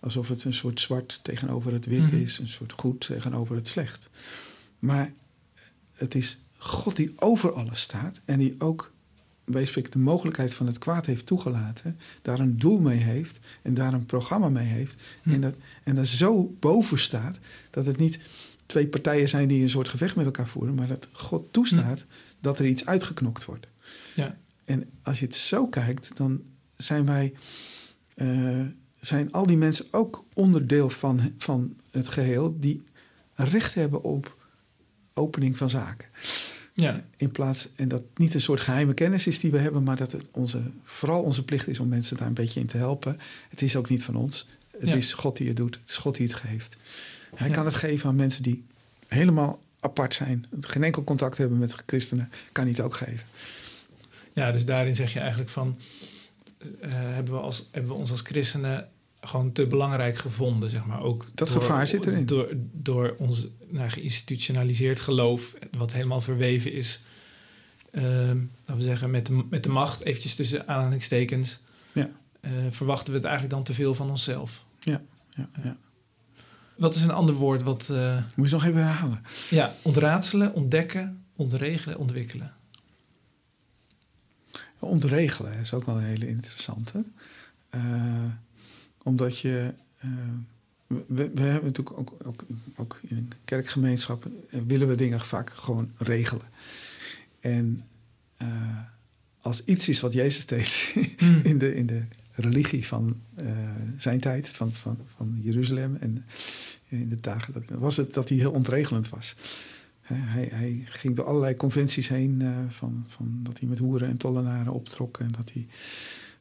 Alsof het een soort zwart tegenover het wit Mhm. is, een soort goed tegenover het slecht. Maar het is God die over alles staat en die ook bij spreken de mogelijkheid van het kwaad heeft toegelaten, daar een doel mee heeft en daar een programma mee heeft. Hm. En, dat, en daar zo boven staat dat het niet twee partijen zijn die een soort gevecht met elkaar voeren, maar dat God toestaat dat er iets uitgeknokt wordt. Ja. En als je het zo kijkt, dan zijn wij, eh, zijn al die mensen ook onderdeel van, van het geheel die recht hebben op opening van zaken. Ja. In plaats, en dat niet een soort geheime kennis is die we hebben, maar dat het onze, vooral onze plicht is om mensen daar een beetje in te helpen. Het is ook niet van ons. Het Ja. is God die het doet. Het is God die het geeft. Hij Ja. kan het geven aan mensen die helemaal apart zijn. Geen enkel contact hebben met christenen. Kan hij het ook geven. Ja, dus daarin zeg je eigenlijk van... eh, hebben, we als, hebben we ons als christenen gewoon te belangrijk gevonden, zeg maar. Ook Dat gevaar zit erin. Door, door ons nou, geïnstitutionaliseerd geloof, wat helemaal verweven is... ehm, laten we zeggen, met de, met de macht, eventjes tussen aanhalingstekens... Ja. eh, verwachten we het eigenlijk dan te veel van onszelf. Ja, ja. Wat is een ander woord wat... eh, Moet je nog even herhalen. ja, ontraadselen, ontdekken, ontregelen, ontwikkelen. Ontregelen is ook wel een hele interessante. Eh, omdat je. eh, we, we hebben natuurlijk ook, ook, ook in een kerkgemeenschap. eh, willen we dingen vaak gewoon regelen. En eh, als iets is wat Jezus deed Hmm. in, de, in de religie van zijn tijd, van, van, van Jeruzalem en in de dagen, dat, was het dat hij heel ontregelend was. Hij, hij ging door allerlei conventies heen van, van dat hij met hoeren en tollenaren optrok en dat hij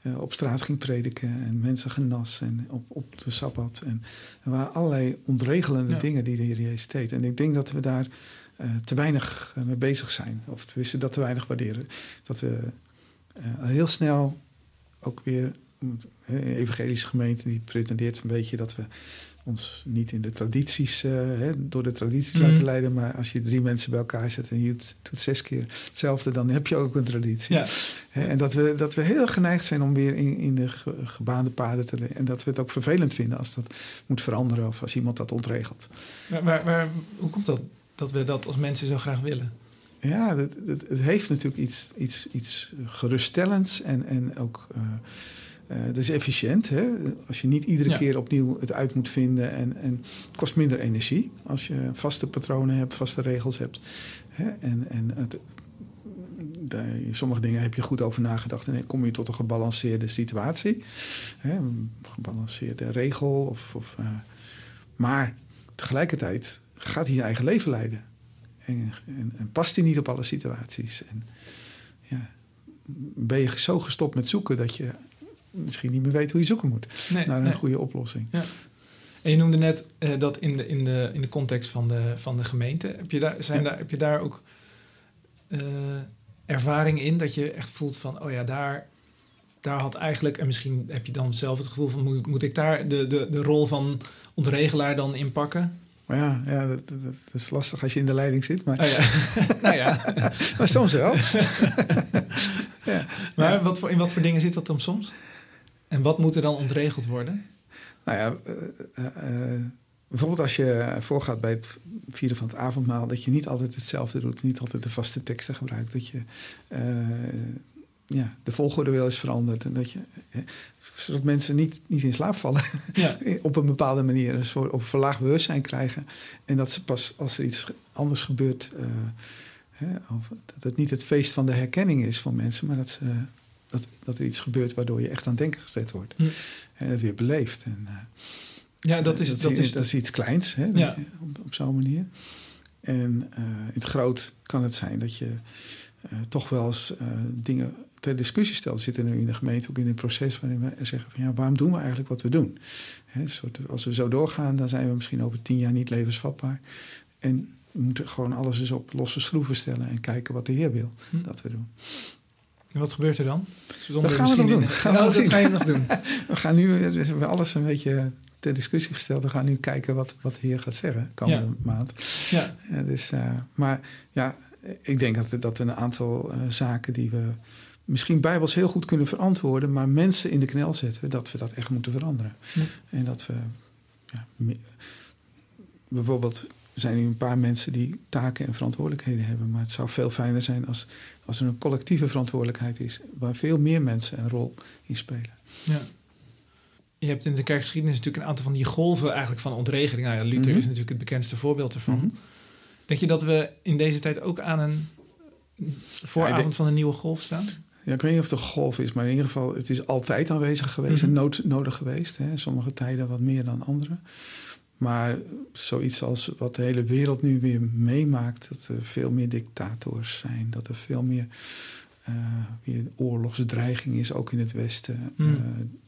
eh, op straat ging prediken en mensen genas en op, op de sabbat. En er waren allerlei ontregelende Ja. dingen die de Heer Jezus deed. En ik denk dat we daar eh, te weinig eh, mee bezig zijn. Of tenminste dat te weinig waarderen. Dat we heel snel ook weer... Een evangelische gemeente die pretendeert een beetje dat we ons niet in de tradities, eh, hè, door de tradities Mhm. laten leiden. Maar als je drie mensen bij elkaar zet en je doet, zes keer hetzelfde, dan heb je ook een traditie. Ja, Hè, en dat we, dat we heel geneigd zijn om weer in, in de ge- gebaande paden te. En dat we het ook vervelend vinden als dat moet veranderen of als iemand dat ontregelt. maar, maar, maar hoe komt dat? Dat we dat als mensen zo graag willen? Ja, het, het, het heeft natuurlijk iets, iets, iets geruststellends en, en ook. eh eh, het is efficiënt. Hè? Als je niet iedere Ja. keer opnieuw het uit moet vinden. En, en het kost minder energie als je vaste patronen hebt, vaste regels hebt. Hè? En, en het, daar, sommige dingen heb je goed over nagedacht. En dan kom je tot een gebalanceerde situatie. Hè? Een gebalanceerde regel. Of, of, eh, maar tegelijkertijd gaat hij je eigen leven leiden. En, en, en past hij niet op alle situaties. En ja, ben je zo gestopt met zoeken dat je misschien niet meer weet hoe je zoeken moet Nee, naar een nee. goede oplossing. En je noemde net eh, dat in de, in, de, in de context van de, van de gemeente. Heb je daar, zijn Ja. daar, heb je daar ook eh, ervaring in dat je echt voelt van, oh ja, daar, daar had eigenlijk, en misschien heb je dan zelf het gevoel van, moet, moet ik daar de, de, de rol van ontregelaar dan in pakken? Maar ja, ja dat, dat, dat is lastig als je in de leiding zit. Maar, Oh ja, nou ja. maar soms wel. ja. Maar Ja. wat voor, in wat voor dingen zit dat dan soms? En wat moet er dan ontregeld worden? Nou ja, eh, eh, eh, bijvoorbeeld als je voorgaat bij het vieren van het avondmaal, dat je niet altijd hetzelfde doet, niet altijd de vaste teksten gebruikt. Dat je, ja, de volgorde wel eens veranderd. En dat je, hè, zodat mensen niet, niet in slaap vallen Ja. op een bepaalde manier. Een soort, of verlaagd bewustzijn krijgen. En dat ze pas als er iets anders gebeurt... hè, of dat het niet het feest van de herkenning is voor mensen... maar dat, ze, dat, dat er iets gebeurt waardoor je echt aan het denken gezet wordt. Hm. En het weer beleeft. En, eh, ja, dat is... dat, Dat is, dat is iets kleins, hè, dat Ja. je, op, op zo'n manier. En eh, in het groot kan het zijn dat je eh, toch wel eens eh, dingen ter discussie stelt. We zitten nu in de gemeente ook in een proces waarin we zeggen van ja, waarom doen we eigenlijk wat we doen? Hè, soort, als we zo doorgaan, dan zijn we misschien over tien jaar niet levensvatbaar. En we moeten gewoon alles eens op losse schroeven stellen en kijken wat de Heer wil Hm. dat we doen. En wat gebeurt er dan? Zonder Dat gaan we nog doen. in- Gaan we Oh, nog dat zien. ga je nog doen. We gaan nu, dus hebben alles een beetje ter discussie gesteld. We gaan nu kijken wat, wat de Heer gaat zeggen komende Ja. maand. Ja, Ja, dus, eh, maar ja, ik denk dat, dat een aantal eh, zaken die we misschien bijbels heel goed kunnen verantwoorden, maar mensen in de knel zetten, dat we dat echt moeten veranderen. Ja. En dat we ja, bijvoorbeeld er zijn nu een paar mensen die taken en verantwoordelijkheden hebben, maar het zou veel fijner zijn als, als er een collectieve verantwoordelijkheid is, waar veel meer mensen een rol in spelen. ja. Je hebt in de kerkgeschiedenis natuurlijk een aantal van die golven eigenlijk van ontregeling. Nou ja, Luther Mhm. is natuurlijk het bekendste voorbeeld ervan. Mhm. Denk je dat we in deze tijd ook aan een vooravond denk- van een nieuwe golf staan? Ja, ik weet niet of het een golf is, maar in ieder geval, het is altijd aanwezig geweest Mhm. en nood, nodig geweest. Hè. Sommige tijden wat meer dan andere. Maar zoiets als wat de hele wereld nu weer meemaakt, dat er veel meer dictators zijn, dat er veel meer eh, weer oorlogsdreiging is, ook in het Westen. Eh,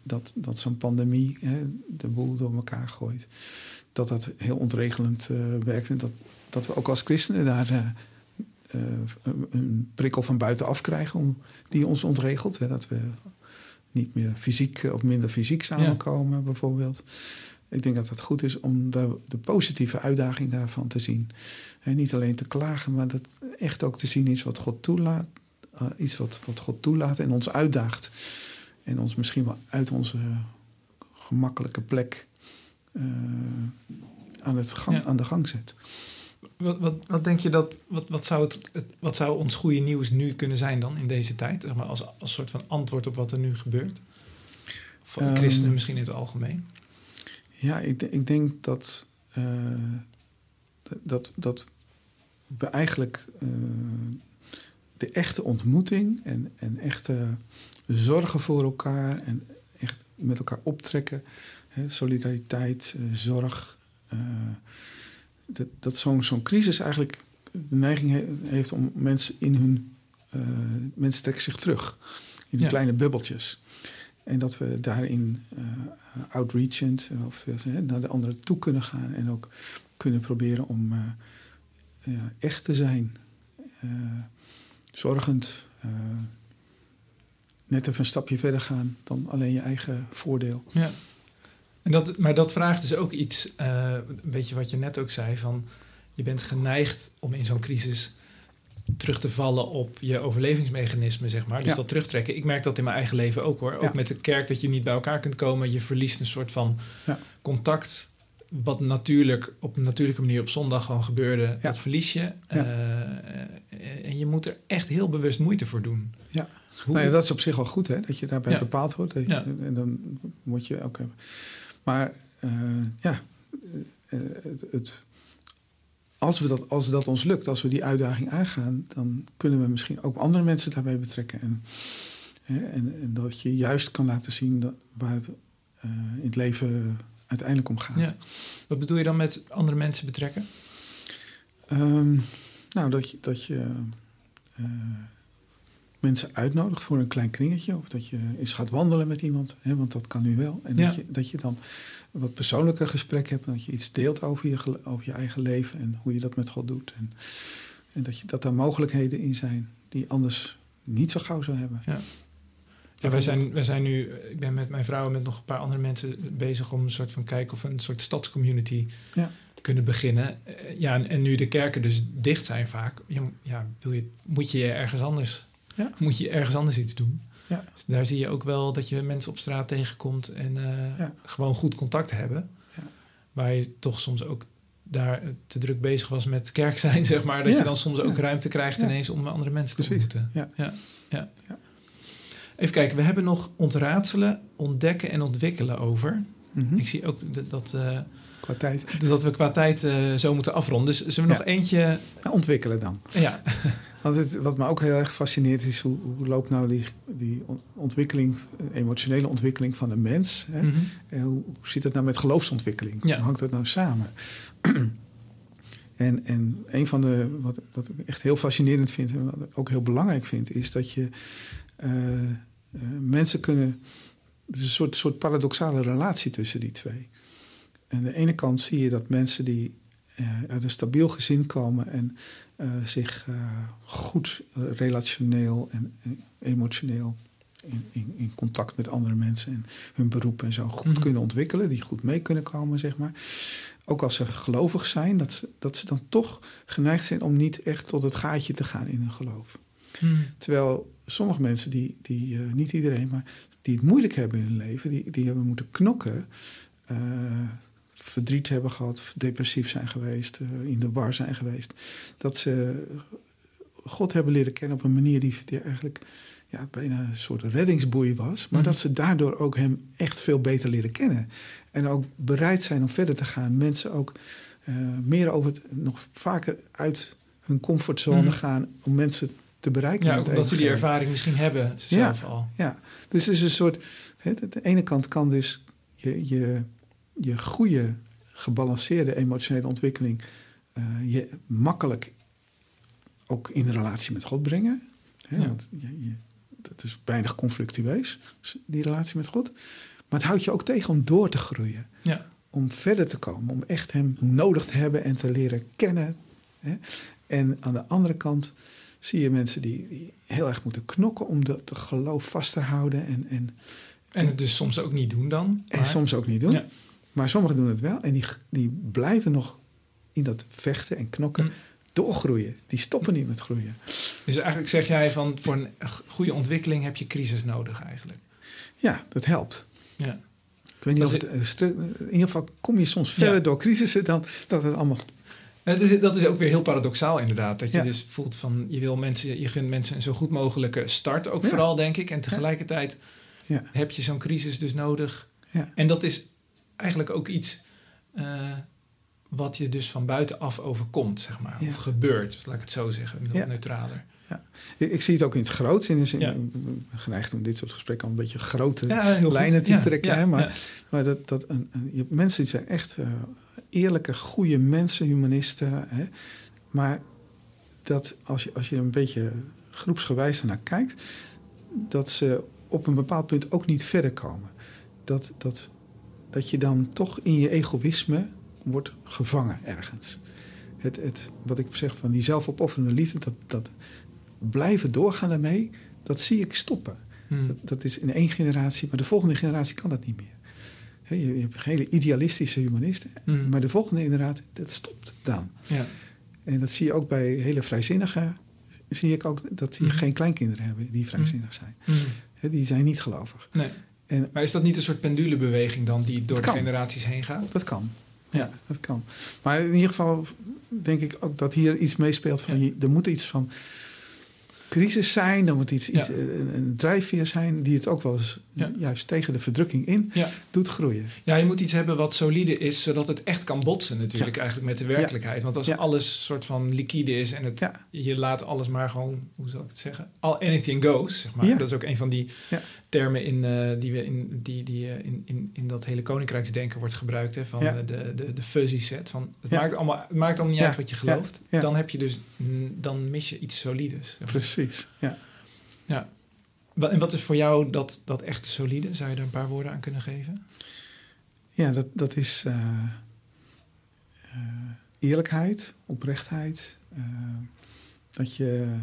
dat dat zo'n pandemie hè, de boel door elkaar gooit. Dat dat heel ontregelend eh, werkt en dat, dat we ook als christenen daar een, prikkel van buitenaf krijgen om, die ons ontregelt. Hè, dat we niet meer fysiek of minder fysiek samenkomen, bijvoorbeeld. Ik denk dat het goed is om de, de positieve uitdaging daarvan te zien. En niet alleen te klagen, maar dat echt ook te zien iets wat God toelaat. eh, iets wat, wat God toelaat en ons uitdaagt. En ons misschien wel uit onze gemakkelijke plek eh, aan, het gang, Ja. aan de gang zet. Wat, wat, wat denk je dat, wat, wat, zou het, het- wat zou ons goede nieuws nu kunnen zijn dan in deze tijd? Zeg maar als, als soort van antwoord op wat er nu gebeurt? Voor Ehm, christenen misschien in het algemeen. Ja, ik, ik denk dat, eh, dat, dat we eigenlijk eh, de echte ontmoeting en, en echte zorgen voor elkaar en echt met elkaar optrekken, hè, solidariteit, eh, zorg, dat, dat zo'n zo'n crisis eigenlijk de neiging he- heeft om mensen in hun. mensen trekken zich terug in die Ja. kleine bubbeltjes. En dat we daarin eh outreachend of eh, naar de anderen toe kunnen gaan en ook kunnen proberen om eh, echt te zijn, eh, zorgend, eh, net even een stapje verder gaan dan alleen je eigen voordeel. Ja. En dat, maar dat vraagt dus ook iets, eh, een beetje wat je net ook zei, van je bent geneigd om in zo'n crisis terug te vallen op je overlevingsmechanisme, zeg maar. Dus Ja. dat terugtrekken. Ik merk dat in mijn eigen leven ook hoor. Ook Ja. met de kerk dat je niet bij elkaar kunt komen. Je verliest een soort van Ja. contact. Wat natuurlijk op een natuurlijke manier op zondag gewoon gebeurde. Dat verlies je. Eh, en je moet er echt heel bewust moeite voor doen. Ja. Hoe- Nou ja, dat is op zich wel goed, hè? Dat je daarbij bepaald wordt. Dat je- Ja. En dan moet je ook hebben. Maar eh, ja, eh, het, het- als, we dat, als dat ons lukt, als we die uitdaging aangaan, dan kunnen we misschien ook andere mensen daarbij betrekken. En, hè, en, en dat je juist kan laten zien dat, waar het eh, in het leven uiteindelijk om gaat. Ja. Wat bedoel je dan met andere mensen betrekken? Ehm, nou, dat je, dat je eh, mensen uitnodigt voor een klein kringetje. Of dat je eens gaat wandelen met iemand. Hè, want dat kan nu wel. En Ja. dat, je, dat je dan een wat persoonlijker gesprek hebt. En dat je iets deelt over je, over je eigen leven. En hoe je dat met God doet. En, en dat, je, dat daar mogelijkheden in zijn die je anders niet zo gauw zou hebben. Ja. Ja, wij zijn, wij zijn nu, ik ben met mijn vrouw en met nog een paar andere mensen bezig om een soort van kijken of we een soort stadscommunity Ja. kunnen beginnen. Eh, ja, en, en nu de kerken dus dicht zijn vaak, ja, ja, wil je, moet je ergens anders, Ja. moet je ergens anders iets doen. Ja. Dus daar zie je ook wel dat je mensen op straat tegenkomt en eh, Ja. gewoon goed contact hebben. Ja. Waar je toch soms ook daar te druk bezig was met kerk zijn, zeg maar. Dat je dan soms ook ruimte krijgt ineens om andere mensen te Precies. ontmoeten. Ja. Ja. Ja. Even kijken, we hebben nog ontraadselen, ontdekken en ontwikkelen over. Mhm. Ik zie ook dat, dat, eh, Qua tijd. dat we qua tijd eh, zo moeten afronden. Dus zullen we nog eentje... Nou, ontwikkelen dan. Ja, Want het, wat me ook heel erg fascineert is hoe, hoe loopt nou die, die on- ontwikkeling, eh, emotionele ontwikkeling van de mens. Hè? Mhm. En hoe, hoe zit dat nou met geloofsontwikkeling? Ja. Hoe hangt dat nou samen? en, en een van de, wat, wat ik echt heel fascinerend vind en wat ik ook heel belangrijk vind, is dat je eh, eh, mensen kunnen. Het is een soort, soort paradoxale relatie tussen die twee. En aan de ene kant zie je dat mensen die uit een stabiel gezin komen en zich eh, goed eh, relationeel en eh, emotioneel in, in, in contact met andere mensen en hun beroep en zo goed Mhm. kunnen ontwikkelen, die goed mee kunnen komen, zeg maar. Ook als ze gelovig zijn, dat ze, dat ze dan toch geneigd zijn om niet echt tot het gaatje te gaan in hun geloof. Mhm. Terwijl sommige mensen, die, die eh, niet iedereen, maar die het moeilijk hebben in hun leven, die, die hebben moeten knokken, eh, verdriet hebben gehad, depressief zijn geweest, eh, in de war zijn geweest, dat ze God hebben leren kennen op een manier die, die eigenlijk ja, bijna een soort reddingsboei was, maar Mhm. dat ze daardoor ook hem echt veel beter leren kennen. En ook bereid zijn om verder te gaan. Mensen ook eh, meer over het, nog vaker uit hun comfortzone Mhm. gaan om mensen te bereiken. ja omdat ze die ervaring misschien hebben zelf al. Ja, dus het is een soort. Hè, aan de ene kant kan dus je, je, je goede, gebalanceerde emotionele ontwikkeling eh, je makkelijk ook in relatie met God brengen. Hè, Ja. Want je, je, dat is weinig conflictueus, die relatie met God. Maar het houdt je ook tegen om door te groeien. Ja. Om verder te komen, om echt Hem nodig te hebben en te leren kennen. Hè. En aan de andere kant zie je mensen die, die heel erg moeten knokken om dat geloof vast te houden. En, en, En het dus soms ook niet doen dan. en maar- soms ook niet doen. Ja. Maar sommigen doen het wel en die, die blijven nog in dat vechten en knokken Mm. doorgroeien. Die stoppen niet met groeien. Dus eigenlijk zeg jij van voor een goede ontwikkeling heb je crisis nodig eigenlijk. Ja, dat helpt. Ja. Ik weet niet Dat of het, eh, stu- in ieder geval kom je soms verder Ja. door crisissen dan dat het allemaal. Het is, dat is ook weer heel paradoxaal inderdaad. Dat je Ja. dus voelt van je wil mensen, je gunt mensen een zo goed mogelijke start ook Ja. vooral denk ik. En tegelijkertijd Ja. heb je zo'n crisis dus nodig. Ja. En dat is eigenlijk ook iets eh, wat je dus van buitenaf overkomt, zeg maar. Ja. Of gebeurt, laat ik het zo zeggen, Ja. neutraler. Ik, ik zie het ook in het groot. In de zin, Ja. Geneigd om dit soort gesprekken al een beetje grote Ja, lijnen te Ja, trekken. ja, hè, maar ja. maar dat, dat een, een- je, mensen die zijn echt eh, eerlijke, goede mensen, humanisten. Hè, maar dat als je, als je een beetje groepsgewijs ernaar kijkt, dat ze op een bepaald punt ook niet verder komen. Dat, dat, dat je dan toch in je egoïsme wordt gevangen ergens. Het, het, wat ik zeg van die zelfopofferende liefde, dat, dat blijven doorgaan daarmee, dat zie ik stoppen. Hmm. Dat, dat is in één generatie, maar de volgende generatie kan dat niet meer. Je, je hebt hele idealistische humanisten, Hmm. maar de volgende generatie, dat stopt dan. Ja. En dat zie je ook bij hele vrijzinnigen, zie ik ook dat die Mhm. geen kleinkinderen hebben die vrijzinnig zijn. Hmm. Die zijn niet gelovig. Nee. En Maar is dat niet een soort pendulebeweging dan die door de generaties heen gaat? dat kan. Ja. Ja, dat kan. Maar in ieder geval denk ik ook dat hier iets meespeelt van, Ja. er moet iets van crisis zijn, er moet iets, Ja. iets een, een drijfveer zijn die het ook wel eens juist tegen de verdrukking in doet groeien. Ja, je moet iets hebben wat solide is, zodat het echt kan botsen natuurlijk eigenlijk met de werkelijkheid. Want als alles soort van liquide is en het, je laat alles maar gewoon, hoe zal ik het zeggen? All, anything goes, zeg maar. Dat is ook een van die Ja. Termen in, eh, die, we in, die, die eh, in, in, in dat hele koninkrijksdenken wordt gebruikt. Hè, van Ja. de, de, de fuzzy set. Van, het, Ja. maakt allemaal, het maakt allemaal niet Ja. uit wat je gelooft. Dan heb je dus, dan mis je iets solides. Precies, ja. Ja. En wat is voor jou dat, dat echte solide? Zou je daar een paar woorden aan kunnen geven? Ja, dat, dat is eh, eerlijkheid, oprechtheid. dat je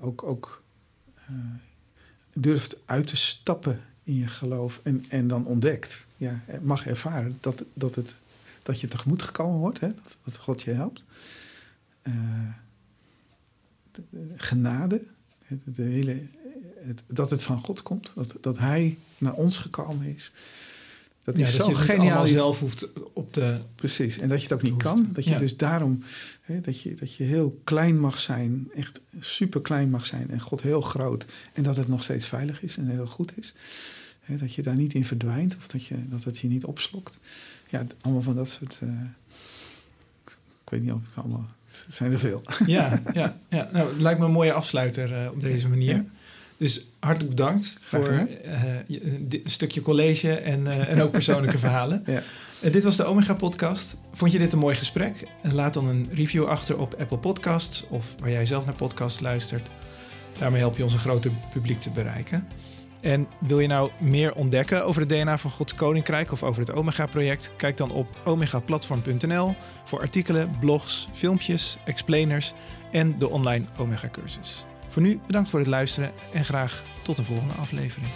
ook, ook durft uit te stappen in je geloof en, en dan ontdekt, ja, mag ervaren dat, dat, het, dat je tegemoet gekomen wordt, hè, dat, dat God je helpt. Eh, de- de genade, de hele, dat het van God komt, dat, dat Hij naar ons gekomen is. Dat Ja, is dat zo je het niet geniaal. allemaal zelf hoeft op te... Precies, en dat je het ook niet kan. Dat je Ja. dus daarom, hè, dat, je, dat je heel klein mag zijn, echt super klein mag zijn en God heel groot. En dat het nog steeds veilig is en heel goed is. Hè, dat je daar niet in verdwijnt of dat, je, dat het je niet opslokt. Ja, allemaal van dat soort... eh, ik weet niet of ik allemaal... Het zijn er veel. Ja, ja, ja. Nou, het lijkt me een mooie afsluiter eh, op deze manier. Ja. Dus hartelijk bedankt voor gedaan. eh, je- dit stukje college en, eh, en ook persoonlijke verhalen. Ja. Eh, dit was de Omega Podcast. Vond je dit een mooi gesprek? Laat dan een review achter op Apple Podcasts of waar jij zelf naar podcasts luistert. Daarmee help je ons een groter publiek te bereiken. En wil je nou meer ontdekken over het DNA van Gods Koninkrijk of over het Omega-project? Kijk dan op omegaplatform.nl voor artikelen, blogs, filmpjes, explainers en de online Omega-cursus. Voor nu bedankt voor het luisteren en graag tot een volgende aflevering.